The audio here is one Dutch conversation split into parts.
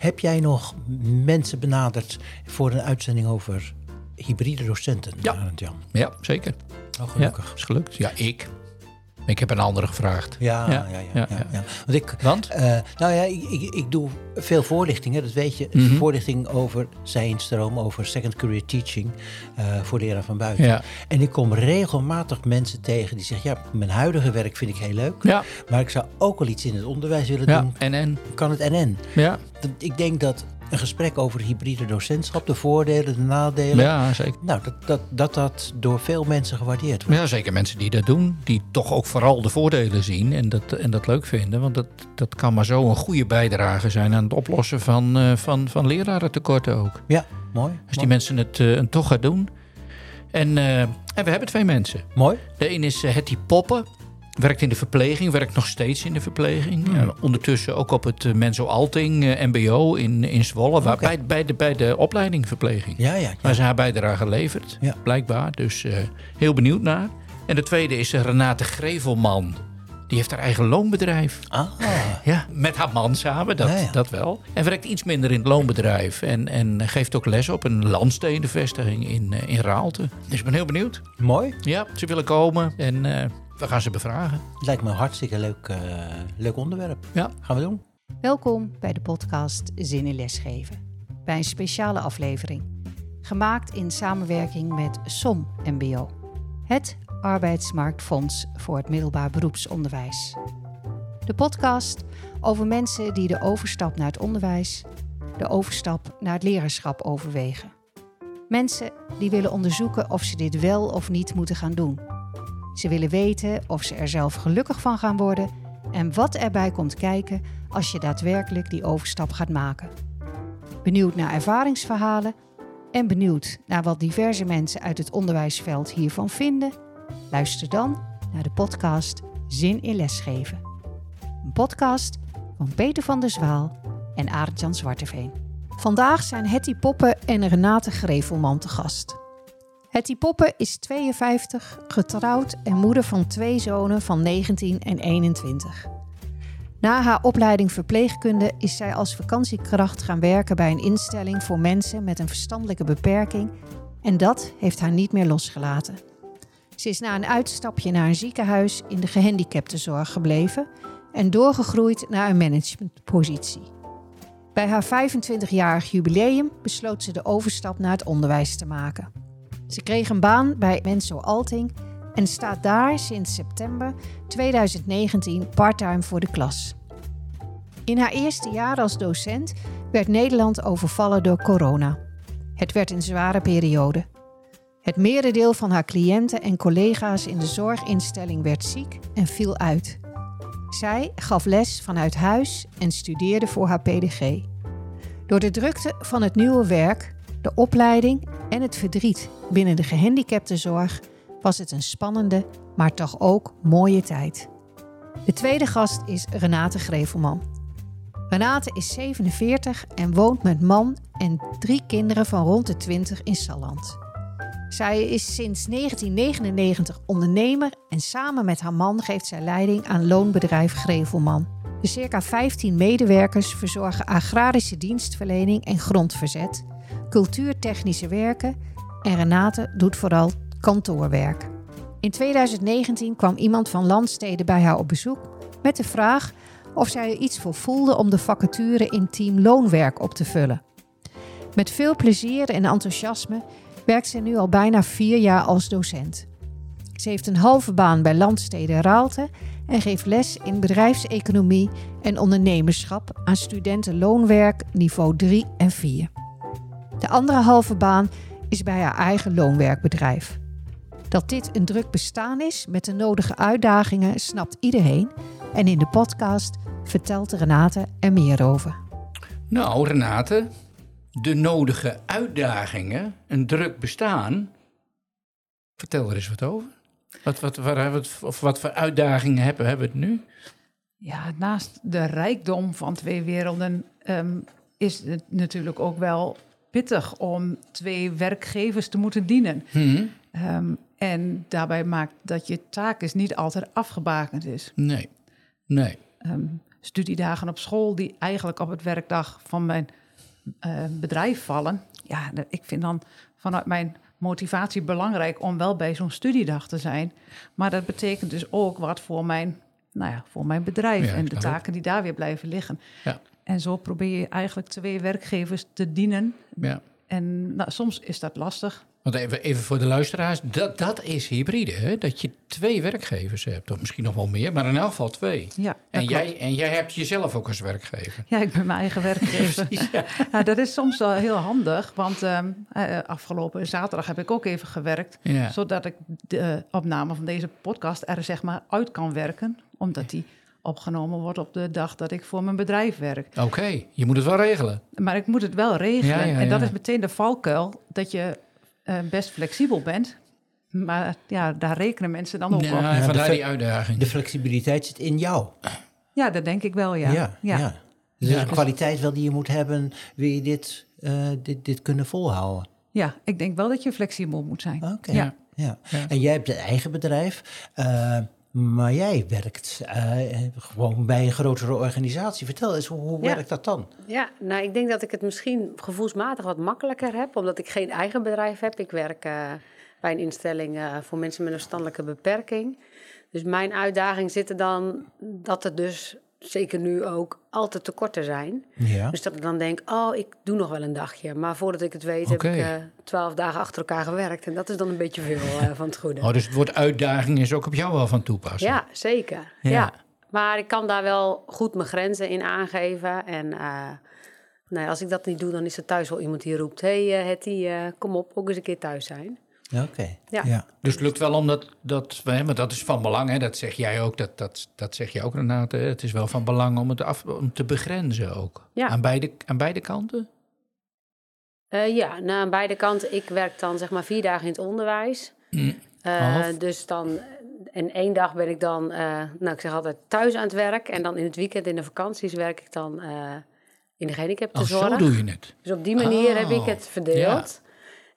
Heb jij nog mensen benaderd voor een uitzending over hybride docenten? Ja. Arend Jan? Ja, zeker. Oh, Ja, gelukkig. is gelukt. Ja, ik. Ik heb een andere gevraagd. Ja, ja, Ja, ja. ja, ja, ja, ja. ja. Want ik, Want? eh, nou ja, ik, ik, ik doe veel voorlichtingen, dat weet je. Mhm. Voorlichting over zijinstroom, over second career teaching eh, voor leraar van buiten. Ja. En ik kom regelmatig mensen tegen die zeggen, ja, mijn huidige werk vind ik heel leuk. Ja, Maar ik zou ook wel iets in het onderwijs willen ja. doen. En en? Kan het NN? Ja, Dat- Ik denk dat een gesprek over hybride docentschap, de voordelen, de nadelen. ja zeker. Nou, dat dat, dat dat door veel mensen gewaardeerd wordt. Ja, zeker mensen die dat doen, die toch ook vooral de voordelen zien en dat, en dat leuk vinden. Want dat, dat kan maar zo een goede bijdrage zijn aan het oplossen van, eh van, van lerarentekorten ook. Ja, mooi. Als die mooi. mensen het eh, toch gaan doen. En, eh, en we hebben twee mensen. Mooi. De een is uh, Hetty Poppen. Werkt in de verpleging, werkt nog steeds in de verpleging. En ondertussen ook op het uh, Menzo Alting uh, MBO in, in Zwolle. Waar, Oké. bij, bij, de, bij de opleiding verpleging. Ja, ja. ja. Waar ze haar bijdrage levert, Ja. blijkbaar. Dus eh, heel benieuwd naar. En de tweede is Renate Grevelman. Die heeft haar eigen loonbedrijf. Ah, Ja, met haar man samen, dat, Ja, ja. dat wel. En werkt iets minder in het loonbedrijf. En, en geeft ook les op een landstedenvestiging in, eh, in Raalte. Dus ik ben heel benieuwd. mooi. Ja, ze willen komen en eh, we gaan ze bevragen. Lijkt me een hartstikke leuk, eh, leuk onderwerp. Ja. Gaan we doen. Welkom bij de podcast Zin in Lesgeven. Bij een speciale aflevering. Gemaakt in samenwerking met SOM MBO. Het arbeidsmarktfonds voor het middelbaar beroepsonderwijs. De podcast over mensen die de overstap naar het onderwijs, de overstap naar het leraarschap overwegen. Mensen die willen onderzoeken of ze dit wel of niet moeten gaan doen. Ze willen weten of ze er zelf gelukkig van gaan worden en wat erbij komt kijken als je daadwerkelijk die overstap gaat maken. Benieuwd naar ervaringsverhalen en benieuwd naar wat diverse mensen uit het onderwijsveld hiervan vinden? Luister dan naar de podcast Zin in Lesgeven. Een podcast van Peter van der Zwaal en Arend-Jan Zwarteveen. Vandaag zijn Hetty Poppen en Renate Grevelman te gast. Hetty Poppen is 52, getrouwd en moeder van twee zonen van 19 en 21. Na haar opleiding verpleegkunde is zij als vakantiekracht gaan werken bij een instelling voor mensen met een verstandelijke beperking en dat heeft haar niet meer losgelaten. Ze is na een uitstapje naar een ziekenhuis in de gehandicaptenzorg gebleven en doorgegroeid naar een managementpositie. Bij haar 25-jarig jubileum besloot ze de overstap naar het onderwijs te maken. Ze kreeg een baan bij Menso Alting en staat daar sinds september 2019 parttime voor de klas. In haar eerste jaar als docent werd Nederland overvallen door corona. Het werd een zware periode. Het merendeel van haar cliënten en collega's in de zorginstelling werd ziek en viel uit. Zij gaf les vanuit huis en studeerde voor haar PDG. Door de drukte van het nieuwe werk, de opleiding en het verdriet binnen de gehandicaptenzorg was het een spannende, maar toch ook mooie tijd. De tweede gast is Renate Grevelman. Renate is 47 en woont met man en drie kinderen van rond de 20 in Salland. Zij is sinds 1999 ondernemer en samen met haar man geeft zij leiding aan loonbedrijf Grevelman. De circa 15 medewerkers verzorgen agrarische dienstverlening en grondverzet, cultuurtechnische werken en Renate doet vooral kantoorwerk. In 2019 kwam iemand van Landsteden bij haar op bezoek met de vraag of zij er iets voor voelde om de vacature in team loonwerk op te vullen. Met veel plezier en enthousiasme werkt ze nu al bijna vier jaar als docent. Ze heeft een halve baan bij Landsteden Raalte en geeft les in bedrijfseconomie en ondernemerschap aan studenten loonwerk niveau 3 en 4. De andere halve baan is bij haar eigen loonwerkbedrijf. Dat dit een druk bestaan is met de nodige uitdagingen snapt iedereen en in de podcast vertelt Renate er meer over. Nou, Renate, de nodige uitdagingen, een druk bestaan. Vertel er eens wat over. Wat, wat, waar hebben we het, of wat voor uitdagingen hebben, hebben we het nu? Ja, naast de rijkdom van twee werelden ehm, is het natuurlijk ook wel pittig om twee werkgevers te moeten dienen. Hm? Ehm, en daarbij maakt dat je taak is niet altijd afgebakend is. Nee, nee. Ehm, studiedagen op school die eigenlijk op het werkdag van mijn eh, bedrijf vallen. Ja, ik vind dan vanuit mijn motivatie belangrijk om wel bij zo'n studiedag te zijn. Maar dat betekent dus ook wat voor mijn, nou ja, voor mijn bedrijf Ja, en de taken die daar weer blijven liggen. Ja. En zo probeer je eigenlijk twee werkgevers te dienen. Ja. En nou, soms is dat lastig. Want even, even voor de luisteraars, dat, dat is hybride, hè? dat je twee werkgevers hebt. Of misschien nog wel meer, maar in elk geval twee. Ja, En klopt. jij, en jij hebt jezelf ook als werkgever. Ja, ik ben mijn eigen werkgever. ja. dat is soms wel heel handig, want ehm, eh, afgelopen zaterdag heb ik ook even gewerkt, Ja. zodat ik de opname van deze podcast er zeg maar uit kan werken, omdat die opgenomen wordt op de dag dat ik voor mijn bedrijf werk. Oké, je moet het wel regelen. Maar ik moet het wel regelen. Ja, ja, En dat ja. is meteen de valkuil, dat je eh, best flexibel bent. Maar ja, daar rekenen mensen dan ook Ja, op. en vandaar de- die uitdaging. De flexibiliteit zit in jou. Ja, dat denk ik wel, ja. Ja, ja. ja. Dus dat is Ja. een kwaliteit wel die je moet hebben, wil je dit, eh, dit, dit kunnen volhouden. Ja, ik denk wel dat je flexibel moet zijn. Oké. Ja. Ja. Ja. En jij hebt een eigen bedrijf, eh, maar jij werkt eh, gewoon bij een grotere organisatie. Vertel eens, hoe, hoe Ja. werkt dat dan? Ja, nou, ik denk dat ik het misschien gevoelsmatig wat makkelijker heb, omdat ik geen eigen bedrijf heb. Ik werk eh, bij een instelling eh, voor mensen met een verstandelijke beperking. Dus mijn uitdaging zit er dan dat er dus, zeker nu ook, altijd tekorten zijn. Ja. Dus dat ik dan denk, oh, ik doe nog wel een dagje. Maar voordat ik het weet, heb ik eh, twaalf dagen achter elkaar gewerkt. En dat is dan een beetje veel eh, van het goede. Oh, dus het woord uitdaging is ook op jou wel van toepassing. Ja, zeker. Ja. Ja. Maar ik kan daar wel goed mijn grenzen in aangeven. En eh, nou ja, als ik dat niet doe, dan is er thuis wel iemand die roept... hé, hey, Hetty, kom op, ook eens een keer thuis zijn. Oké. Ja. ja. Dus het lukt wel om dat, dat hè, maar dat is van belang, hè, dat zeg jij ook, dat, dat, dat zeg je ook Renate. hè. Het is wel van belang om het af, om te begrenzen ook. Ja. Aan, beide, aan beide kanten? Eh, ja, nou, aan beide kanten. Ik werk dan zeg maar vier dagen in het onderwijs. Mm. Eh, dus dan... En één dag ben ik dan, eh, nou ik zeg altijd, thuis aan het werk. En dan in het weekend, in de vakanties, werk ik dan eh, in de gehandicaptenzorg. Oh, zo doe je het. Dus op die manier heb ik Oh, het verdeeld.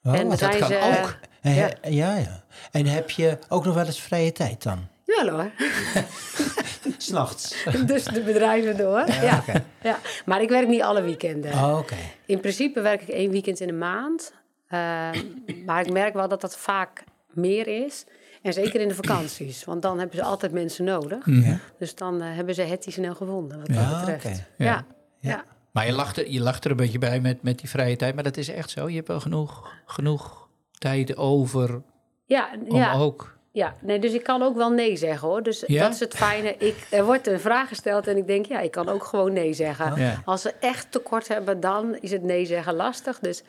Oh, en dat dan zijn kan ze, ook. En, ja. ja. ja, En heb je ook nog wel eens vrije tijd dan? Jawel hoor. S'nachts. dus de bedrijven door. Ja, oké. ja. Maar ik werk niet alle weekenden. Oh, Oké. In principe werk ik één weekend in de maand. Ehm, maar ik merk wel dat dat vaak meer is. En zeker in de vakanties. Want dan hebben ze altijd mensen nodig. Ja. Dus dan eh, hebben ze het die snel gevonden, wat Ja, dat betreft. oké. Ja. Ja. Ja. Maar je lacht, er, je lacht er een beetje bij met, met die vrije tijd, maar dat is echt zo. Je hebt wel genoeg, genoeg tijd over Ja, om ja, ook... ja. Nee, dus ik kan ook wel nee zeggen hoor. Dus Ja? dat is het fijne. Ik, er wordt een vraag gesteld en ik denk, ja, ik kan ook gewoon nee zeggen. Ja. Als ze echt tekort hebben, dan is het nee zeggen lastig. Dus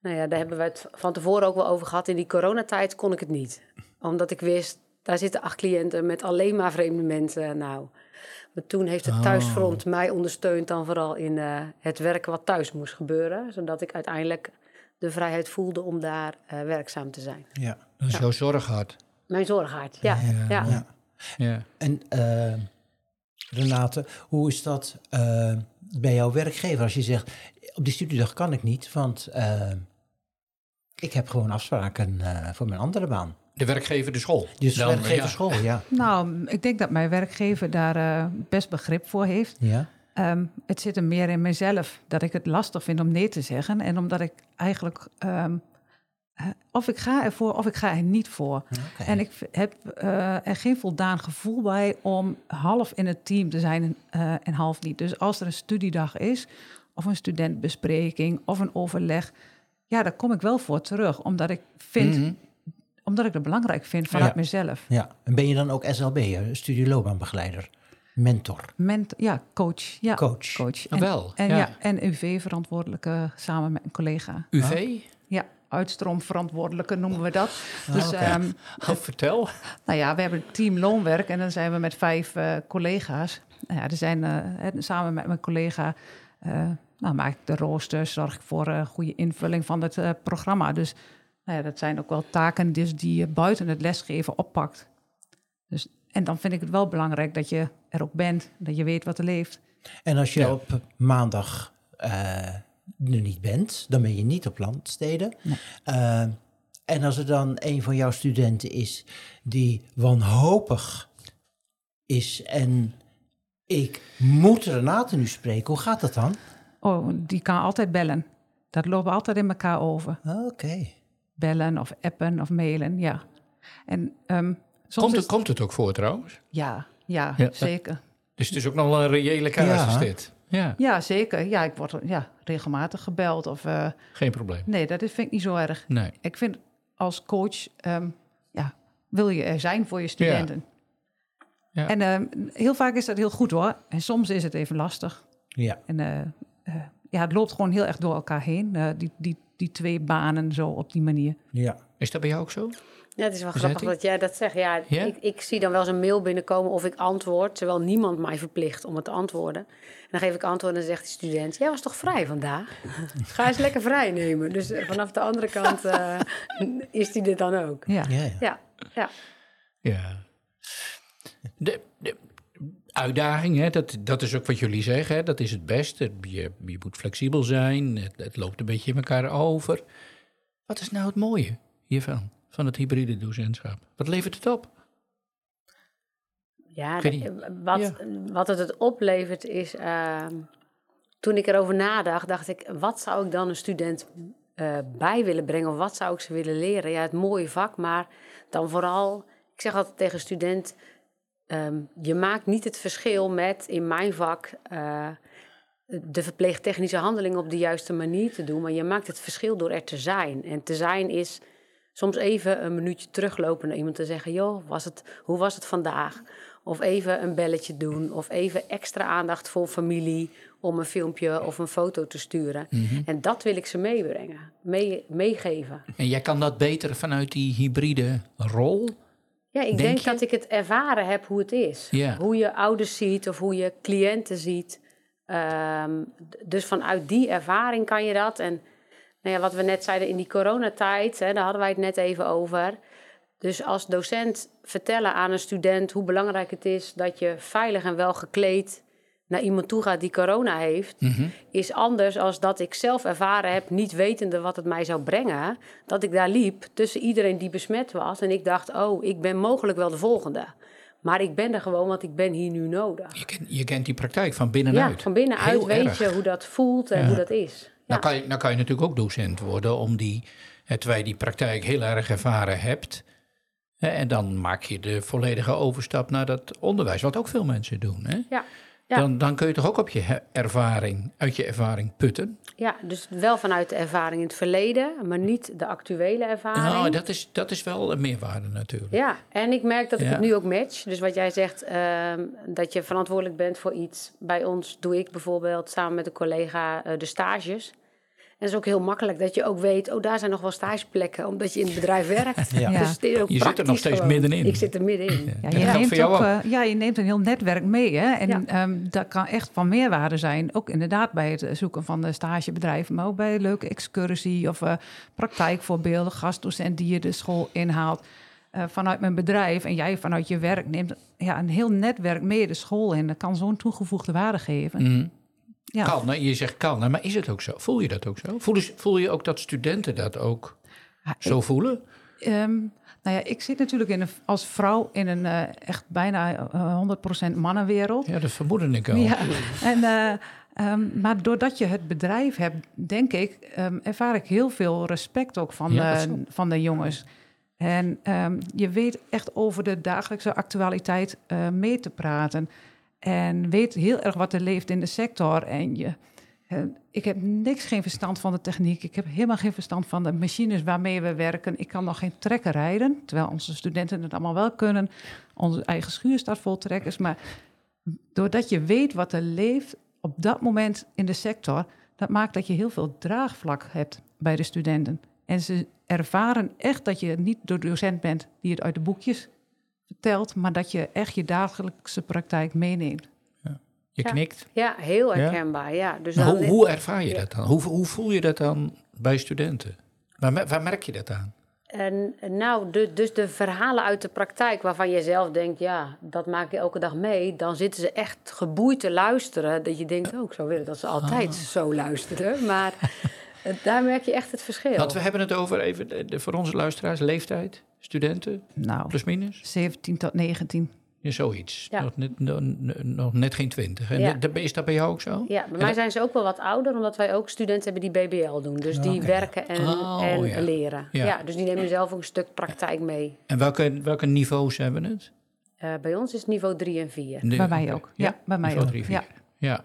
nou ja, daar hebben we het van tevoren ook wel over gehad. In die coronatijd kon ik het niet. Omdat ik wist, daar zitten acht cliënten met alleen maar vreemde mensen. Nou, maar toen heeft het Oh. thuisfront mij ondersteund dan vooral in eh, het werk wat thuis moest gebeuren. Zodat ik uiteindelijk de vrijheid voelde om daar eh, werkzaam te zijn. Ja. Dat is jouw zorghart. Mijn zorghart, ja. Ja, ja. ja. Ja. En eh, Renate, hoe is dat eh, bij jouw werkgever als je zegt, op die studiedag kan ik niet, want ik heb gewoon afspraken eh, voor mijn andere baan. De werkgever, de school. Dus Dan, werkgever ja. school, ja. Nou, ik denk dat mijn werkgever daar eh, best begrip voor heeft. ja. Ehm, het zit er meer in mezelf dat ik het lastig vind om nee te zeggen. En omdat ik eigenlijk. ehm, eh, of ik ga ervoor of ik ga er niet voor. En ik heb eh, er geen voldaan gevoel bij om half in het team te zijn en, eh, en half niet. Dus als er een studiedag is, of een studentbespreking, of een overleg. Ja, daar kom ik wel voor terug. Omdat ik vind, Mhm. omdat ik het belangrijk vind vanuit Ja. mezelf. ja. En ben je dan ook SLB, studieloopbaanbegeleider, mentor, Ment, ja, coach. Ja, coach? coach. Ah, wel, En, ja. ja. en UV-verantwoordelijke samen met een collega. UV? Ja, uitstroomverantwoordelijke noemen we dat. Dus oké. ehm, Oh, vertel. nou ja, we hebben een team loonwerk en dan zijn we met vijf eh, collega's. Nou ja, er zijn eh, hè, samen met mijn collega eh, nou, maak ik de roosters, zorg ik voor eh, goede invulling van het eh, programma. Dus nou ja, dat zijn ook wel taken dus die je buiten het lesgeven oppakt. Dus, en dan vind ik het wel belangrijk dat je er ook bent, dat je weet wat er leeft. En als je Ja. op maandag eh, er niet bent, dan ben je niet op landsteden. Nee. Eh, en als er dan een van jouw studenten is die wanhopig is en Ik moet Renate nu spreken. Hoe gaat dat dan? Oh, die kan altijd bellen. Dat lopen altijd in elkaar over. Oké. Bellen of appen of mailen, ja. En ehm, soms Komt het, komt het ook voor trouwens? Ja, ja, Ja. zeker. Dus het is ook nog wel een reële casus Ja. dit. Ja, Ja, zeker. Ja, ik word ja, regelmatig gebeld. Of, eh, geen probleem. nee, dat is- vind ik niet zo erg. Nee. Ik vind als coach, ehm, ja, wil je er zijn voor je studenten. Ja. En ehm, heel vaak is dat heel goed hoor. En soms is het even lastig. Ja. En eh, eh, ja, het loopt gewoon heel erg door elkaar heen. eh, die, die, die twee banen zo op die manier. Ja. Is dat bij jou ook zo? Ja, het is wel grappig dat dat jij dat zegt. Ja, Ja? Ik, ik zie dan wel eens een mail binnenkomen of ik antwoord, terwijl niemand mij verplicht om het te antwoorden. En dan geef ik antwoord en dan zegt die student, jij was toch vrij vandaag? Ga eens lekker vrij nemen. Dus eh, vanaf de andere kant eh, is die dit dan ook. Ja. Ja, ja. Ja, ja. Ja. De, de uitdaging, hè, dat, dat is ook wat jullie zeggen, hè, dat is het beste. Je, je moet flexibel zijn, het, het loopt een beetje in elkaar over. Wat is nou het mooie hiervan, van het hybride docentschap? Wat levert het op? Ja, wat, Ja. wat het het oplevert is... ehm, toen ik erover nadacht, dacht ik... wat zou ik dan een student eh, bij willen brengen? Of wat zou ik ze willen leren? Ja, het mooie vak, maar dan vooral... Ik zeg altijd tegen een student... ehm, je maakt niet het verschil met, in mijn vak... eh, de verpleegtechnische handeling op de juiste manier te doen... maar je maakt het verschil door er te zijn. En te zijn is soms even een minuutje teruglopen naar iemand te zeggen... joh, was het, hoe was het vandaag? Of even een belletje doen. Of even extra aandacht voor familie om een filmpje of een foto te sturen. En dat wil ik ze meebrengen, mee, meegeven. En jij kan dat beter vanuit die hybride rol? Ja, ik Denk dat ik het ervaren heb hoe het is. Hoe je ouders ziet of hoe je cliënten ziet. Ehm, dus vanuit die ervaring kan je dat. En nou ja, wat we net zeiden in die coronatijd, hè, daar hadden wij het net even over. Dus als docent vertellen aan een student hoe belangrijk het is dat je veilig en wel gekleed naar iemand toe gaat die corona heeft, is anders als dat ik zelf ervaren heb, niet wetende wat het mij zou brengen, dat ik daar liep tussen iedereen die besmet was en ik dacht, oh, ik ben mogelijk wel de volgende. Maar ik ben er gewoon, want ik ben hier nu nodig. Je, kent- je kent die praktijk van Ja, binnenuit. van binnenuit Heel weet erg. je hoe dat voelt en Ja. hoe dat is. Nou, kan je, kan je natuurlijk ook docent worden, om die, hè, terwijl je die praktijk heel erg ervaren hebt. En dan maak je de volledige overstap naar dat onderwijs, wat ook veel mensen doen. Hè? Ja. Ja. Dan, dan kun je toch ook op je ervaring, uit je ervaring putten. ja, dus wel vanuit de ervaring in het verleden, maar niet de actuele ervaring. Nou, dat is, dat is wel een meerwaarde natuurlijk. Ja, en ik merk dat ik Ja. het nu ook match. Dus wat jij zegt, ehm, dat je verantwoordelijk bent voor iets. Bij ons doe ik bijvoorbeeld samen met een collega eh, de stages. En het is ook heel makkelijk dat je ook weet, oh, daar zijn nog wel stageplekken, omdat je in het bedrijf werkt. Ja. Ja. Dus het is ook Je zit er nog steeds gewoon. middenin. Ik zit er middenin. Ja, Dat je, neemt ook, ook. eh, ja, je neemt een heel netwerk mee. Hè? En Ja. ehm, dat kan echt van meerwaarde zijn. Ook inderdaad bij het zoeken van de stagebedrijf. Maar ook bij een leuke excursie of eh, praktijkvoorbeelden. Gastdocent die je de school inhaalt. eh, vanuit mijn bedrijf en jij vanuit je werk neemt ja, een heel netwerk mee de school in. Dat kan zo'n toegevoegde waarde geven. Mhm. Ja. Kan, hè? je zegt kan, hè? maar is het ook zo? Voel je dat ook zo? Voel, je- voel je ook dat studenten dat ook Ja, zo voelen? Ehm, nou ja, ik zit natuurlijk in een, als vrouw in een eh, echt bijna eh, 100% mannenwereld. Ja, dat vermoedde ik al. Ja, en, eh, ehm, maar doordat je het bedrijf hebt, denk ik, ehm, ervaar ik heel veel respect ook van, Ja, de, van de jongens. En je weet echt over de dagelijkse actualiteit eh, mee te praten. En weet heel erg wat er leeft in de sector. En je, ik heb niks geen verstand van de techniek. Ik heb helemaal geen verstand van de machines waarmee we werken. Ik kan nog geen trekker rijden, terwijl onze studenten het allemaal wel kunnen. Onze eigen schuur staat vol trekkers. Maar doordat je weet wat er leeft op dat moment in de sector, dat maakt dat je heel veel draagvlak hebt bij de studenten. En ze ervaren echt dat je niet de docent bent die het uit de boekjes vertelt, maar dat je echt je dagelijkse praktijk meeneemt. Je Ja. knikt. Ja, heel herkenbaar. Ja. Dus dan- hoe, hoe ervaar je dat dan? Hoe, hoe voel je dat dan bij studenten? Waar, waar merk je dat aan? En nou, de, dus de verhalen uit de praktijk waarvan je zelf denkt, ja, dat maak je elke dag mee, dan zitten ze echt geboeid te luisteren. Dat je denkt, oh, ik zou willen dat ze altijd Ah. zo luisteren. Maar daar merk je echt het verschil. Want we hebben het over, even de, de- voor onze luisteraars, leeftijd, studenten, Nou, plus minus. 17 tot 19. Ja, zoiets. Ja. Nog, net, nog, nog net geen twintig. En Ja. is dat bij jou ook zo? Ja, bij mij zijn ze ook wel wat ouder, omdat wij ook studenten hebben die BBL doen. Dus die oké. werken en, Oh, en ja. leren. Ja. Ja. dus die nemen zelf ook een stuk praktijk mee. En welke, welke niveaus hebben we het? Eh, bij ons is het niveau 3 en 4. Nee, Bij mij ook. Ja, bij mij Niveau ook. drie, Ja. vier. ja.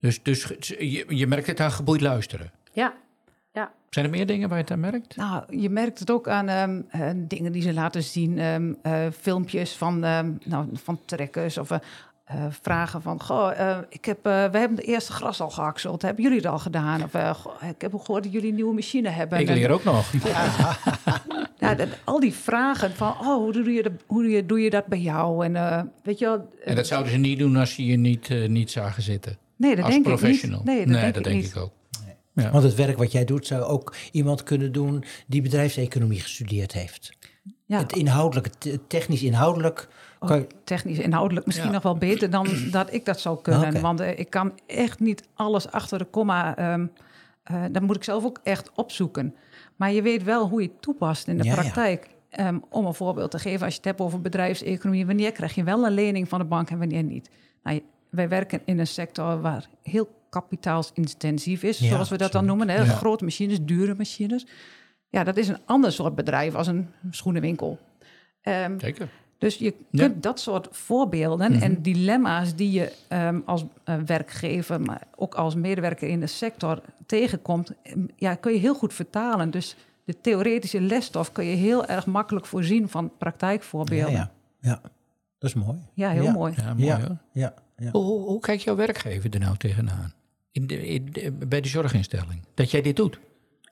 Dus, dus je, je merkt het aan geboeid luisteren. Ja, Zijn er meer dingen waar je het aan merkt? Nou, je merkt het ook aan ehm, eh, dingen die ze laten zien. ehm, eh, filmpjes van, ehm, nou, van trekkers of eh, vragen van... Goh, eh, ik heb, eh, we hebben de eerste gras al gehakseld. Hebben jullie het al gedaan? Of eh, goh, ik heb gehoord dat jullie een nieuwe machine hebben. Ik En- leer ook nog. Ja, dat- al die vragen van, oh, hoe doe je, dat, hoe doe je, doe je dat bij jou? En eh, weet je wel... En dat zouden ze niet doen als ze je niet, niet zagen zitten. nee, dat als denk professional. ik niet. Nee, dat denk, dat ik, denk niet. ik ook. Want het werk wat jij doet zou ook iemand kunnen doen die bedrijfseconomie gestudeerd heeft. Ja, Het inhoudelijk, het technisch inhoudelijk. Oh, Kan je, technisch inhoudelijk misschien Ja. nog wel beter dan dat ik dat zou kunnen. Want eh, ik kan echt niet alles achter de komma. ehm eh, dat moet ik zelf ook echt opzoeken. Maar je weet wel hoe je het toepast in de Ja, ja. praktijk. Ehm, om een voorbeeld te geven, als je het hebt over bedrijfseconomie, wanneer krijg je wel een lening van de bank en wanneer niet? Nou, wij werken in een sector waar heel kapitaalsintensief is, Ja, zoals we dat dan noemen. Hè? Ja. Grote machines, dure machines. Ja, dat is een ander soort bedrijf als een schoenenwinkel. Ehm, Zeker. dus je Ja. kunt dat soort voorbeelden Mhm. en dilemma's die je ehm, als eh, werkgever, maar ook als medewerker in de sector tegenkomt, ehm, ja, kun je heel goed vertalen. Dus de theoretische lesstof kun je heel erg makkelijk voorzien van ja, praktijkvoorbeelden. ja, ja, dat is mooi. Ja, heel Ja. mooi. Ja, mooi Ja. hoor. Ja, ja. Hoe, hoe, hoe kijkt jouw werkgever er nou tegenaan? In de, in de- bij de zorginstelling. Dat jij dit doet?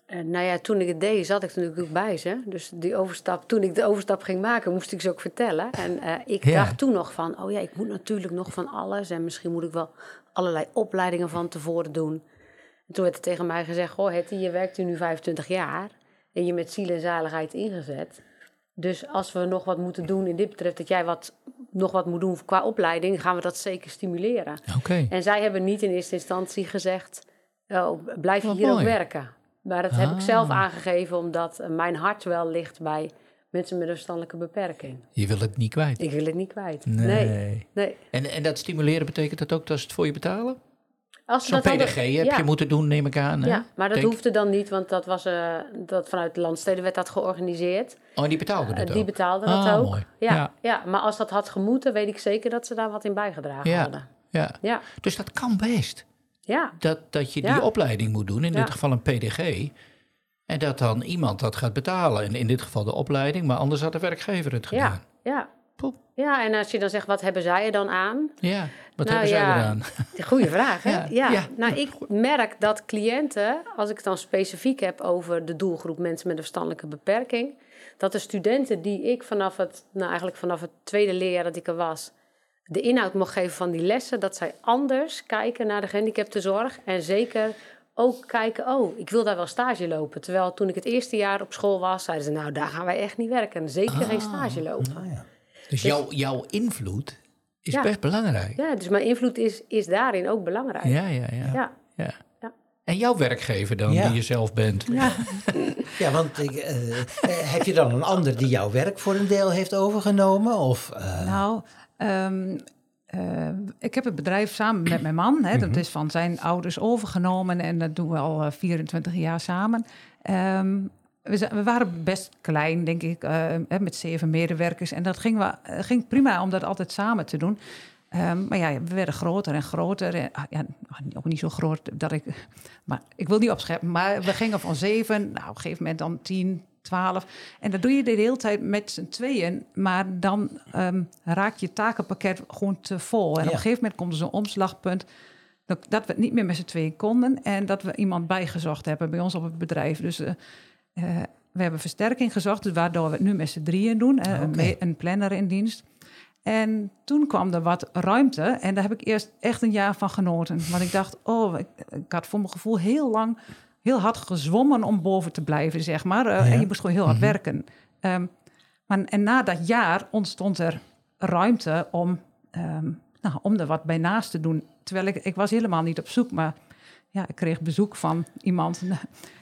Eh, nou ja, toen ik het deed, zat ik er natuurlijk ook bij ze. Dus die overstap, toen ik de overstap ging maken, moest ik ze ook vertellen. En eh, ik Ja. dacht toen nog van, oh ja, ik moet natuurlijk nog van alles. En misschien moet ik wel allerlei opleidingen van tevoren doen. En toen werd er tegen mij gezegd, goh Hetty, je werkt hier nu 25 jaar. En je met ziel en zaligheid ingezet. Dus als we nog wat moeten doen in dit betreft, dat jij wat, nog wat moet doen qua opleiding, gaan we dat zeker stimuleren. Oké. En zij hebben niet in eerste instantie gezegd, oh, blijf je hier ook werken. Maar dat heb ik Ah. zelf aangegeven, omdat mijn hart wel ligt bij mensen met een verstandelijke beperking. Je wil het niet kwijt. Ik wil het niet kwijt. Nee. Nee. nee. En, en dat stimuleren betekent dat ook dat ze het voor je betalen? Als Zo'n PDG heb ja, je moeten doen, neem ik aan. Hè? Ja, maar dat Denk- hoefde dan niet, want dat was eh, dat vanuit de landsteden werd dat georganiseerd. Oh, en die betaalde Eh, dat die ook? betaalden dat Ah, ook. mooi. Ja, Ja. ja. maar als dat had gemoeten, weet ik zeker dat ze daar wat in bijgedragen Ja. hadden. Ja. Ja, Dus dat kan best. ja. Dat, dat je die opleiding moet doen, in dit geval een PDG. En dat dan iemand dat gaat betalen. En in dit geval de opleiding, maar anders had de werkgever het gedaan. Ja, ja. Poep. Ja, en als je dan zegt, wat hebben zij er dan aan? Ja, wat Nou hebben zij ja. gedaan? Goeie vraag, hè? Ja, Ja, ja. Nou, ik merk dat cliënten, als ik het dan specifiek heb over de doelgroep mensen met een verstandelijke beperking, dat de studenten die ik vanaf het, nou eigenlijk vanaf het tweede leerjaar dat ik er was, de inhoud mocht geven van die lessen, dat zij anders kijken naar de gehandicaptenzorg en zeker ook kijken, oh, ik wil daar wel stage lopen. Terwijl toen ik het eerste jaar op school was, zeiden ze, nou, daar gaan wij echt niet werken. Zeker geen stage lopen. Ah, ja. Dus jouw, jouw invloed is Ja. best belangrijk. Ja, dus mijn invloed is, is daarin ook belangrijk. Ja, ja, ja. ja. ja. En jouw werkgever dan, Ja. die je zelf bent? Ja, Ja, want ik, eh, eh, heb je dan een ander die jouw werk voor een deel heeft overgenomen? Of, eh, nou, ehm, eh, ik heb het bedrijf samen met mijn man. Hè, Dat is van zijn ouders overgenomen en dat doen we al eh, 24 jaar samen. Ehm, we, zijn- we waren best klein, denk ik, eh, met zeven medewerkers. En dat ging, wel, eh, ging prima om dat altijd samen te doen. Ehm, maar ja, we werden groter en groter. En, ah, ja, ook niet zo groot dat ik... Maar ik wil niet opscheppen, maar we gingen van zeven... Nou, op een gegeven moment dan tien, twaalf. En dat doe je de hele tijd met z'n tweeën. Maar dan ehm raakt je takenpakket gewoon te vol. En op een gegeven moment komt er zo'n omslagpunt... Dat, dat we het niet meer met z'n tweeën konden. En dat we iemand bijgezocht hebben bij ons op het bedrijf. Dus... eh, eh, we hebben versterking gezocht, dus waardoor we het nu met z'n drieën doen. eh, een, planner in dienst. En toen kwam er wat ruimte. En daar heb ik eerst echt een jaar van genoten. Want ik dacht, oh, ik, ik had voor mijn gevoel heel lang, heel hard gezwommen om boven te blijven, zeg maar. Eh, Ja. En je moest gewoon heel hard werken. Ehm, maar, en na dat jaar ontstond er ruimte om, ehm, nou, om er wat bij naast te doen. Terwijl ik, ik was helemaal niet op zoek, maar ja, ik kreeg bezoek van iemand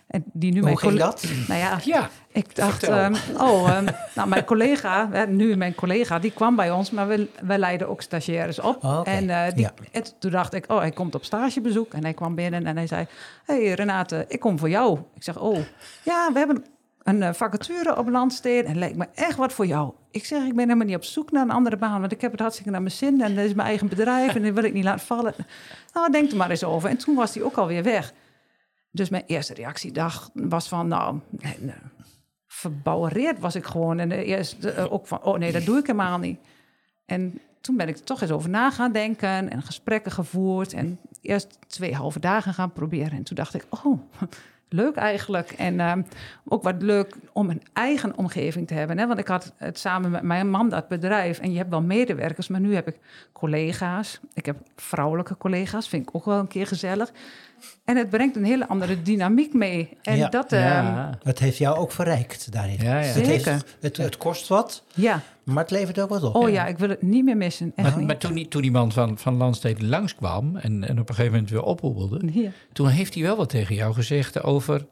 en die nu mijn Hoe ging dat? Nou ja, Ja, ik dacht, ehm, oh, ehm, nou mijn collega, nu mijn collega, die kwam bij ons, maar we, we leiden ook stagiaires op. Oh. En, eh, die, Ja. en toen dacht ik, oh, hij komt op stagebezoek. En hij kwam binnen en hij zei, hey Renate, ik kom voor jou. Ik zeg, oh, ja, we hebben een eh, vacature op Landsteden en het lijkt me echt wat voor jou. Ik zeg, ik ben helemaal niet op zoek naar een andere baan, want ik heb het hartstikke naar mijn zin en dat is mijn eigen bedrijf en dat wil ik niet laten vallen. Nou, denk er maar eens over. En toen was hij ook alweer weg. Dus mijn eerste reactiedag was van, nou, verbouwereerd was ik gewoon. En de eerste eh, ook van, oh nee, dat doe ik helemaal niet. En toen ben ik er toch eens over na gaan denken en gesprekken gevoerd. En eerst twee halve dagen gaan proberen. En toen dacht ik, oh, leuk eigenlijk. En ehm, ook wat leuk om een eigen omgeving te hebben. Hè? Want ik had het samen met mijn man dat bedrijf. En je hebt wel medewerkers, maar nu heb ik collega's. Ik heb vrouwelijke collega's, vind ik ook wel een keer gezellig. En het brengt een hele andere dynamiek mee. En Ja. dat, ehm. Het heeft jou ook verrijkt daarin. Ja, ja. Het, heeft- Zeker. het, het kost wat, ja. maar het levert ook wat op. Oh ja, ik wil het niet meer missen. Echt Maar, niet. maar toen, die, toen die man van, van Landsteden langskwam en, en op een gegeven moment weer ophobbelde, toen heeft hij wel wat tegen jou gezegd over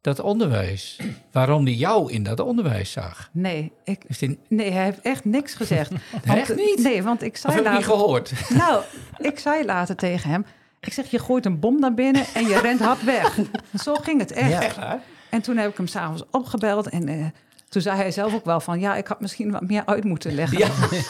dat onderwijs. Waarom hij jou in dat onderwijs zag. Nee, ik, Heeft hij, nee, hij heeft echt niks gezegd. Echt niet? Nee, want ik of zei heb je niet later... gehoord? Nou, ik zei later tegen hem... Ik zeg, je gooit een bom naar binnen en je rent hard weg. Zo ging het echt. Ja. Echt waar? En toen heb ik hem s'avonds opgebeld en... eh, toen zei hij zelf ook wel van... ja, ik had misschien wat meer uit moeten leggen. Ja.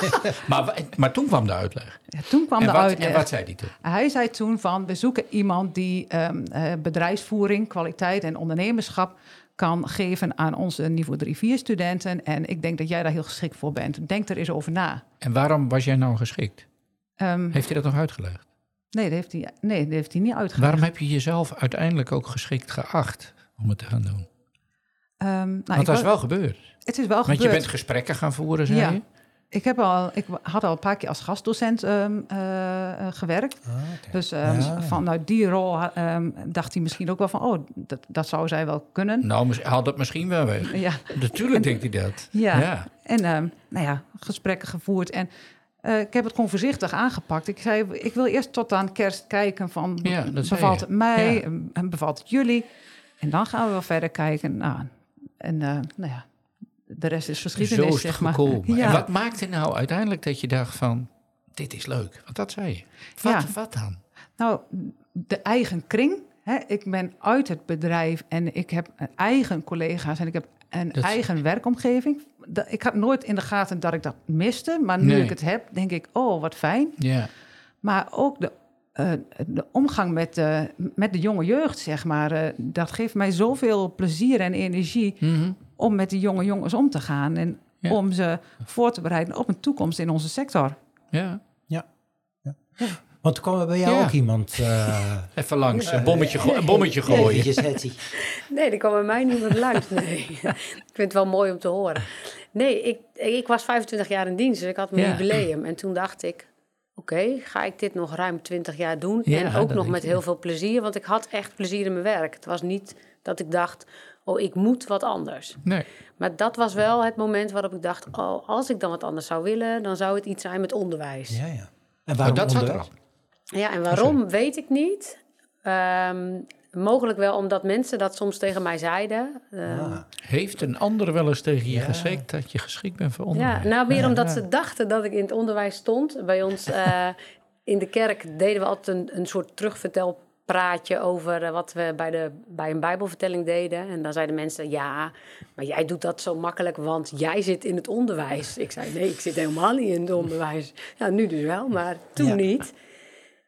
maar, maar toen kwam de uitleg. Ja, toen kwam En de wat, uitleg. en wat zei hij toen? Hij zei toen van, we zoeken iemand die ehm, eh, bedrijfsvoering, kwaliteit en ondernemerschap kan geven aan onze niveau 3-4 studenten. En ik denk dat jij daar heel geschikt voor bent. Denk er eens over na. En waarom was jij nou geschikt? Ehm, Heeft hij dat nog uitgelegd? Nee, dat heeft hij, nee, dat heeft hij niet uitgelegd. Waarom heb je jezelf uiteindelijk ook geschikt geacht om het te gaan doen? Ehm, nou, Want dat is wel gebeurd. Het is wel Want je gebeurd. bent gesprekken gaan voeren, zei Ja. je? Ik, heb al, ik had al een paar keer als gastdocent ehm, eh, eh, gewerkt. Ah. Dus ehm, Ja. vanuit die rol dacht hij misschien ook wel van... oh, dat, dat zou zij wel kunnen. Nou, haal dat misschien wel weg. Ja, Natuurlijk denkt hij dat. Ja. ja. En nou ja, gesprekken gevoerd. En eh, ik heb het gewoon voorzichtig aangepakt. Ik zei, ik wil eerst tot aan kerst kijken van... Ja, bevalt het mij Ja. bevalt het jullie? En dan gaan we wel verder kijken. Nou, en eh, nou ja, de rest is Zo geschiedenis, is zeg maar. gekomen. Ja. En wat maakte nou uiteindelijk dat je dacht van... dit is leuk? Want dat zei je. Wat, wat dan? Nou, de eigen kring. Ik ben uit het bedrijf en ik heb eigen collega's en ik heb een Dat- eigen werkomgeving. Dat- Ik had nooit in de gaten dat ik dat miste, maar nu Nee. ik het heb, denk ik, oh, wat fijn. Ja. Maar ook de, eh, de omgang met de, met de jonge jeugd, zeg maar, eh, dat geeft mij zoveel plezier en energie Mhm. om met die jonge jongens om te gaan en Ja. om ze voor te bereiden op een toekomst in onze sector. ja. Want er kwam er bij jou Ja. ook iemand... eh Even langs, een bommetje, go- een bommetje gooien. eventjes, Hetty. Nee, er kwam bij mij niemand langs. Nee. ik vind het wel mooi om te horen. Nee, ik, ik was 25 jaar in dienst, dus ik had mijn Ja. jubileum. En toen dacht ik, oké, ga ik dit nog ruim 20 jaar doen? Ja, en ook dat nog met heel veel plezier, want ik had echt plezier in mijn werk. Het was niet dat ik dacht, oh, ik moet wat anders. Nee. Maar dat was wel het moment waarop ik dacht, oh, als ik dan wat anders zou willen, dan zou het iets zijn met onderwijs. Ja, ja. En Oh, waarom dat zat er onderwijs? Ja, en waarom weet ik niet. Ehm, mogelijk wel omdat mensen dat soms tegen mij zeiden. Ehm, Ah. Heeft een ander wel eens tegen je Ja. gezegd dat je geschikt bent voor Ja, onderwijs? nou meer Ja, omdat ja. ze dachten dat ik in het onderwijs stond. Bij ons eh, in de kerk deden we altijd een, een soort terugvertelpraatje over eh, wat we bij, de, bij een bijbelvertelling deden. En dan zeiden mensen, ja, maar jij doet dat zo makkelijk, want jij zit in het onderwijs. Ik zei, nee, ik zit helemaal niet in het onderwijs. Ja, nu dus wel, maar toen Ja. niet.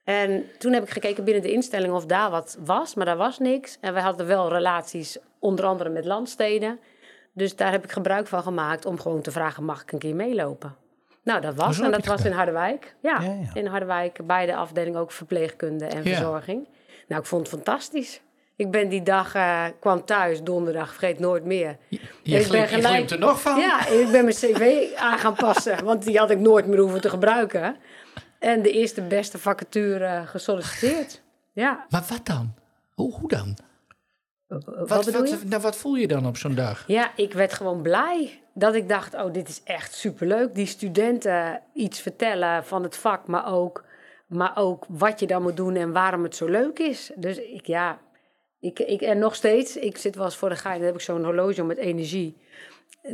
En toen heb ik gekeken binnen de instelling of daar wat was, maar daar was niks. En wij hadden wel relaties, onder andere met landsteden. Dus daar heb ik gebruik van gemaakt om gewoon te vragen: mag ik een keer meelopen? Nou, dat was. en dat was in Harderwijk. Ja, Ja, ja. in Harderwijk, bij de afdeling ook verpleegkunde en Ja. verzorging. Nou, ik vond het fantastisch. Ik ben die dag, eh, kwam thuis, donderdag, vergeet nooit meer. Je, Ik je, ben glimt, je er nog van? Ja, ik ben mijn cv aan gaan passen, want die had ik nooit meer hoeven te gebruiken. En de eerste beste vacature gesolliciteerd. Ja, Maar wat dan? Hoe, hoe dan? wat, Wat, nou, wat voel je dan op zo'n dag? Ja, ik werd gewoon blij dat ik dacht, oh, dit is echt superleuk. Die studenten iets vertellen van het vak, maar ook maar ook wat je dan moet doen en waarom het zo leuk is. Dus ik, ja, ik, ik, en nog steeds, ik zit wel eens voor de gein, dan heb ik zo'n horloge met energie.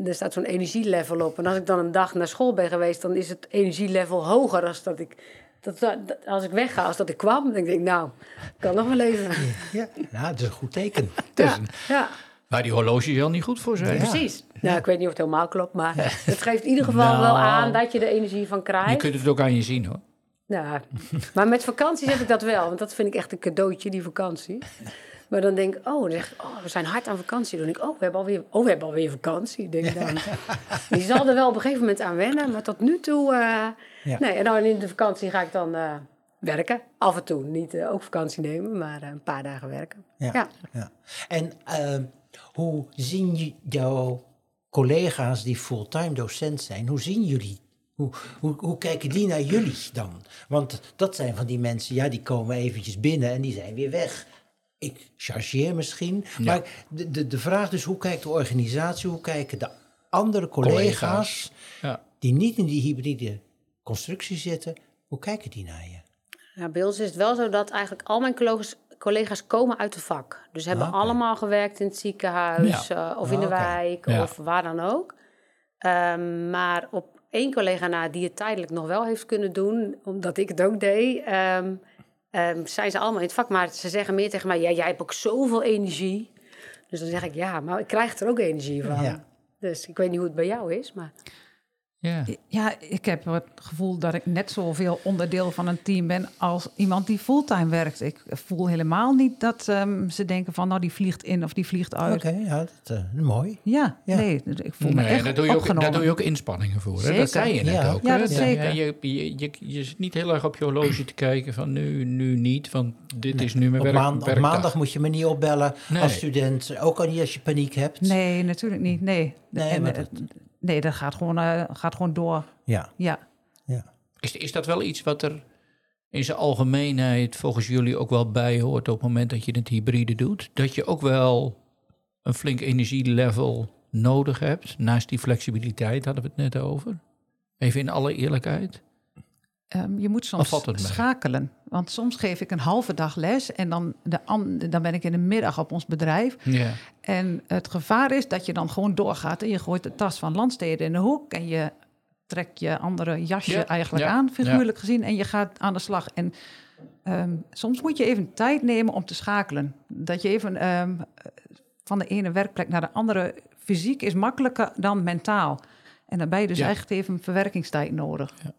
Er staat zo'n energielevel op. En als ik dan een dag naar school ben geweest, dan is het energielevel hoger dan dat ik, dat, dat, als ik wegga, als dat ik kwam. Dan denk ik, nou, ik kan nog wel even. Ja, nou, dat is een goed teken. Ja, ja, Waar die horloges heel niet goed voor zijn. Ja. precies. Nou, ik weet niet of het helemaal klopt, maar het geeft in ieder geval wel Nou. aan dat je er energie van Je krijgt. kunt het ook aan je zien hoor. Ja, maar met vakanties heb ik dat wel. Want dat vind ik echt een cadeautje, die vakantie. Maar dan denk ik, oh, dan oh, we zijn hard aan vakantie. Dan denk ik, oh, we hebben alweer, oh, we hebben alweer vakantie. Denk ik dan. Je zal er wel op een gegeven moment aan wennen. Maar tot nu toe, eh, nee. En dan in de vakantie ga ik dan eh, werken. Af en toe. Niet eh, ook vakantie nemen, maar een paar dagen werken. Ja. Ja. En ehm, hoe zien je- jouw collega's die fulltime docent zijn, hoe zien jullie? Hoe, hoe, hoe kijken die naar jullie dan? Want dat zijn van die mensen, ja, die komen eventjes binnen en die zijn weer weg. Ik chargeer misschien. Maar de, de, de vraag is, hoe kijkt de organisatie, hoe kijken de andere collega's, Collega's. Ja. die niet in die hybride constructie zitten, hoe kijken die naar je? Nou, bij ons is het wel zo dat eigenlijk al mijn collega's, collega's komen uit het vak. Dus hebben Ah, allemaal gewerkt in het ziekenhuis eh, of in de Ah, wijk Ja. of waar dan ook. Ehm, maar op één collega na die het tijdelijk nog wel heeft kunnen doen, omdat ik het ook deed, ehm, ehm, zijn ze allemaal in het vak. Maar ze zeggen meer tegen mij, ja, jij hebt ook zoveel energie. Dus dan zeg ik, ja, maar ik krijg er ook energie van. Ja. Dus ik weet niet hoe het bij jou is, maar... Ja. Ja, ik heb het gevoel dat ik net zoveel onderdeel van een team ben als iemand die fulltime werkt. Ik voel helemaal niet dat ehm, ze denken van nou die vliegt in of die vliegt uit. Oké, ja, dat eh, mooi. Ja, Ja. nee, ik voel me Nee, echt daar doe, je ook, opgenomen. daar doe je ook inspanningen voor. Hè? Zeker. Dat zei je net Ja. ook. Ja, hè? dat Ja, zeker. Je, je, je, je zit niet heel erg op je horloge te kijken van nu, nu niet, want dit Nee. is nu mijn Op, werk, op maandag moet je me niet opbellen Nee. als student. Ook al niet als je paniek hebt. Nee, natuurlijk niet. Nee, Nee, En, maar eh, dat- nee dat gaat gewoon, eh, gaat gewoon door. Ja, Ja. ja. Is, is dat wel iets wat er in zijn algemeenheid volgens jullie ook wel bij hoort op het moment dat je het hybride doet? Dat je ook wel een flink energielevel nodig hebt, naast die flexibiliteit hadden we het net over. Even in alle eerlijkheid. Ehm, je moet soms schakelen. Want soms geef ik een halve dag les en dan, de dan ben ik in de middag op ons bedrijf. En het gevaar is dat je dan gewoon doorgaat en je gooit de tas van landsteden in de hoek en je trekt je andere jasje Ja, eigenlijk aan, figuurlijk gezien, en je gaat aan de slag. En ehm, soms moet je even tijd nemen om te schakelen. Dat je even ehm, van de ene werkplek naar de andere fysiek is makkelijker dan mentaal. En je dus echt even verwerkingstijd nodig. Ja.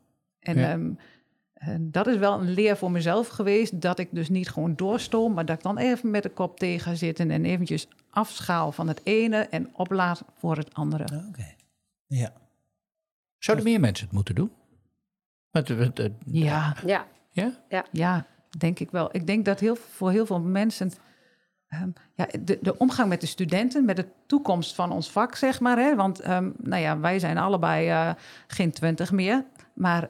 En Ja. ehm, en dat is wel een leer voor mezelf geweest, dat ik dus niet gewoon doorstoom, maar dat ik dan even met de kop tegen ga zitten en eventjes afschaal van het ene en oplaad voor het andere. Oké. Ja. Zouden meer mensen het moeten doen? Met, met, met- Ja, Ja, ja? ja, denk ik wel. Ik denk dat heel, voor heel veel mensen ehm, ja, de, de omgang met de studenten, met de toekomst van ons vak, zeg maar. Hè, want ehm, nou ja, wij zijn allebei eh, geen twintig meer, maar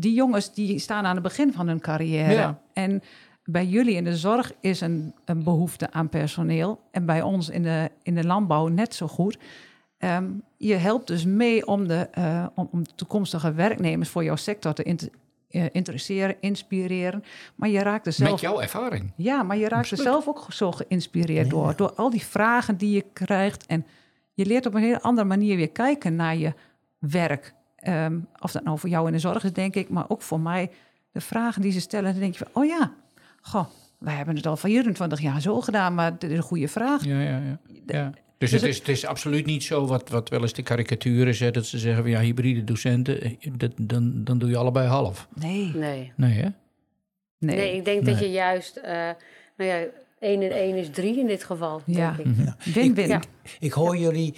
die jongens die staan aan het begin van hun carrière. Ja. En bij jullie in de zorg is een, een behoefte aan personeel. En bij ons in de, in de landbouw net zo goed. Ehm, je helpt dus mee om de, eh, om, om toekomstige werknemers voor jouw sector te inter- eh, interesseren, inspireren. Maar je raakt er zelf, Met jouw ervaring. ja, maar je raakt er zelf ook zo geïnspireerd door. Door al die vragen die je krijgt. En je leert op een hele andere manier weer kijken naar je werk. Ehm, of dat nou voor jou in de zorg is, denk ik, maar ook voor mij. De vragen die ze stellen, dan denk je van, oh ja, goh, wij hebben het al 24 jaar zo gedaan, maar dit is een goede vraag. Ja, ja, ja. ja. Dus, Dus het, is, het is absoluut niet zo wat, wat wel eens de is, hè, dat ze zeggen van ja, hybride docenten, eh, dat, dan, dan doe je allebei half. Nee, nee. Nee, hè? nee. Nee, ik denk dat je juist, eh nou ja, 1 en 1 is 3 in dit geval. Ja. Denk ik. Win-win. Ja. Ik hoor jullie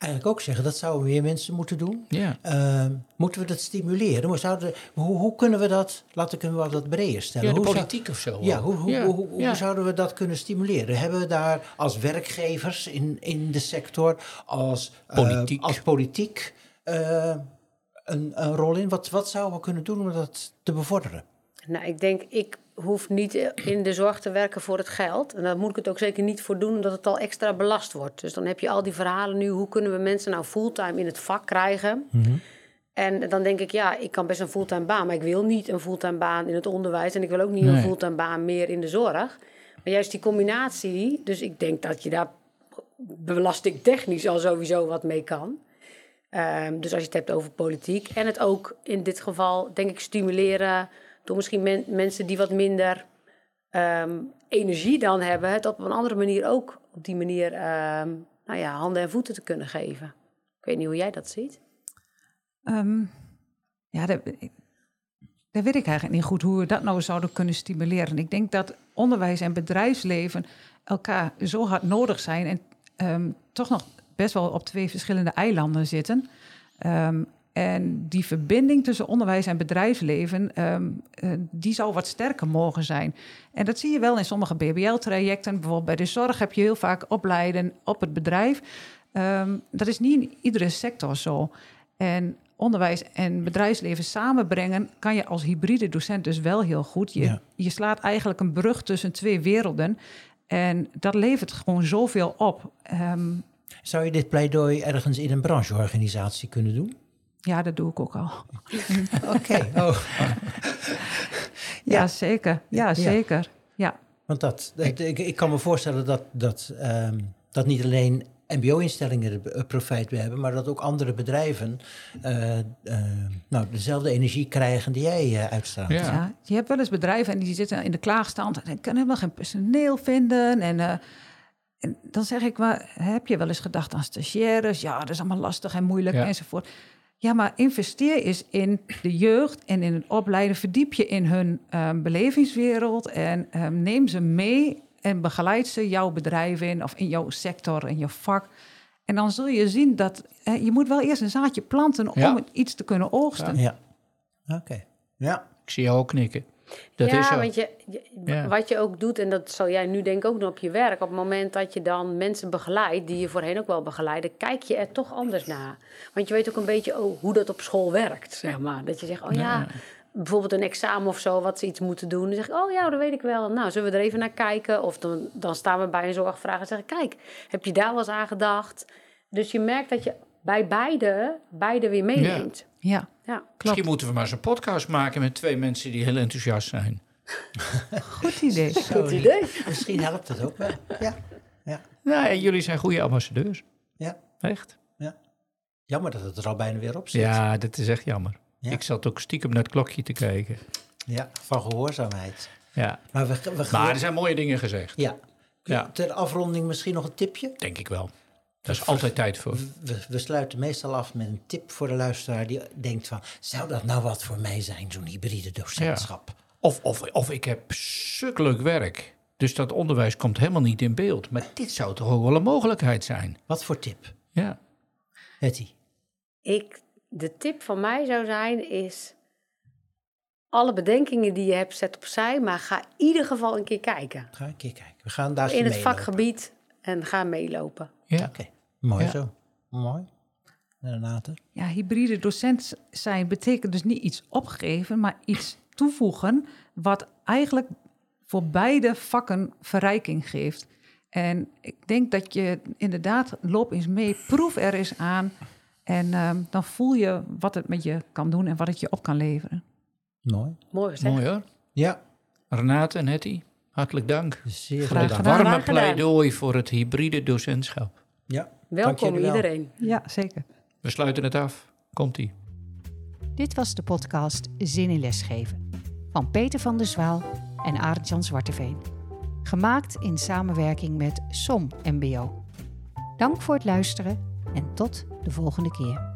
eigenlijk ook zeggen, dat zouden meer mensen moeten doen. Ja. Ehm, moeten we dat stimuleren? Maar zouden, hoe, hoe kunnen we dat, laten we wat wat breder stellen? Ja, de hoe zou- politiek of zo. ja, hoe, hoe, Ja, hoe, hoe ja. zouden we dat kunnen stimuleren? Hebben we daar als werkgevers in, in de sector, als eh, Politiek. als politiek eh, een, een rol in? Wat, wat zouden we kunnen doen om dat te bevorderen? Nou, ik denk, ik hoef niet in de zorg te werken voor het geld. En daar moet ik het ook zeker niet voor doen, omdat het al extra belast wordt. Dus dan heb je al die verhalen nu, hoe kunnen we mensen nou fulltime in het vak krijgen? En dan denk ik, ja, ik kan best een fulltime baan, maar ik wil niet een fulltime baan in het onderwijs en ik wil ook niet een fulltime baan meer in de zorg. Maar juist die combinatie, dus ik denk dat je daar belastingtechnisch al sowieso wat mee kan. Ehm, dus als je het hebt over politiek en het ook in dit geval, denk ik, stimuleren door misschien men- mensen die wat minder ehm, energie dan hebben, het op een andere manier ook op die manier ehm, nou ja, handen en voeten te kunnen geven. Ik weet niet hoe jij dat ziet. Ehm, ja, dat weet ik eigenlijk niet goed hoe we dat nou zouden kunnen stimuleren. Ik denk dat onderwijs en bedrijfsleven elkaar zo hard nodig zijn en toch nog best wel op twee verschillende eilanden zitten. Ehm, en die verbinding tussen onderwijs en bedrijfsleven, ehm, eh, die zou wat sterker mogen zijn. En dat zie je wel in sommige BBL-trajecten. Bijvoorbeeld bij de zorg heb je heel vaak opleiden op het bedrijf. Ehm, dat is niet in iedere sector zo. En onderwijs en bedrijfsleven samenbrengen kan je als hybride docent dus wel heel goed. Je, Ja. je slaat eigenlijk een brug tussen twee werelden. En dat levert gewoon zoveel op. Ehm, Zou je dit pleidooi ergens in een brancheorganisatie kunnen doen? Ja, dat doe ik ook al. Oké, oh, Ja, Ja. zeker. Ja, zeker. Ja. want dat, dat- ik, ik kan me voorstellen dat, dat, ehm, dat niet alleen MBO-instellingen er eh, profijt bij hebben, maar dat ook andere bedrijven eh, eh, nou, dezelfde energie krijgen die jij eh, uitstraalt. Ja. Ja. je hebt wel eens bedrijven en die zitten in de klaagstand en kunnen helemaal geen personeel vinden. En, eh, en dan zeg ik, maar heb je wel eens gedacht aan stagiaires? Ja, dat is allemaal lastig en moeilijk Ja. enzovoort. Ja, maar investeer eens in de jeugd en in het opleiden. Verdiep je in hun ehm, belevingswereld en ehm, neem ze mee en begeleid ze jouw bedrijf in of in jouw sector, in je vak. En dan zul je zien dat eh, je moet wel eerst een zaadje planten Ja. om iets te kunnen oogsten. Ja. Oké. Ja. Ik zie jou ook knikken. Dat ja, is want je, je- Ja. wat je ook doet, en dat zal jij nu denk ik ook doen op je werk, op het moment dat je dan mensen begeleidt, die je voorheen ook wel begeleidde, kijk je er toch anders naar. Want je weet ook een beetje oh, hoe dat op school werkt, zeg maar. Dat je zegt, oh ja, bijvoorbeeld een examen of zo, wat ze iets moeten doen. Dan zeg ik, oh ja, dat weet ik wel. Nou, zullen we er even naar kijken? Of dan, dan staan we bij een zorgvraag en zeggen, kijk, heb je daar wel eens aan gedacht? Dus je merkt dat je bij beide, beide weer meeneemt. Ja. Ja. Misschien moeten we maar eens een podcast maken met twee mensen die heel enthousiast zijn. Goed idee. Goed idee. Misschien helpt het ook wel. Ja. Ja. Nou, ja, jullie zijn goede ambassadeurs. Ja. Echt? Jammer dat het er al bijna weer op zit. Ja, dat is echt jammer. Ja. Ik zat ook stiekem naar het klokje te kijken. Ja, van gehoorzaamheid. Ja. Maar we, we Maar er zijn mooie dingen gezegd. ja. Ja. Ter afronding misschien nog een tipje. Denk ik wel. Daar is altijd tijd voor. We, we sluiten meestal af met een tip voor de luisteraar die denkt van... zou dat nou wat voor mij zijn, zo'n hybride docentschap? Of, of, of ik heb sukkelijk werk. Dus dat onderwijs komt helemaal niet in beeld. Maar dit zou toch ook wel een mogelijkheid zijn? Wat voor tip, Ja. Hetty? Ik, de tip van mij zou zijn is... alle bedenkingen die je hebt, zet opzij... maar ga in ieder geval een keer kijken. Ga een keer kijken. We gaan daar In het vakgebied en ga meelopen. ja. Oké, mooi Ja. zo. Mooi. Renate? Ja, hybride docent zijn betekent dus niet iets opgeven, maar iets toevoegen wat eigenlijk voor beide vakken verrijking geeft. En ik denk dat je inderdaad loop eens mee, proef er eens aan en ehm, dan voel je wat het met je kan doen en wat het je op kan leveren. Mooi. Mooi. Mooi hoor. Ja, Renate en Hetty, hartelijk dank. zeer Graag gedaan. Warme Graag gedaan. pleidooi voor het hybride docentschap. Ja, Welkom iedereen. Ja, zeker. We sluiten het af. Komt-ie. Dit was de podcast Zin in Lesgeven van Peter van der Zwaal en Arend-Jan Zwarteveen. Gemaakt in samenwerking met SOM MBO. Dank voor het luisteren en tot de volgende keer.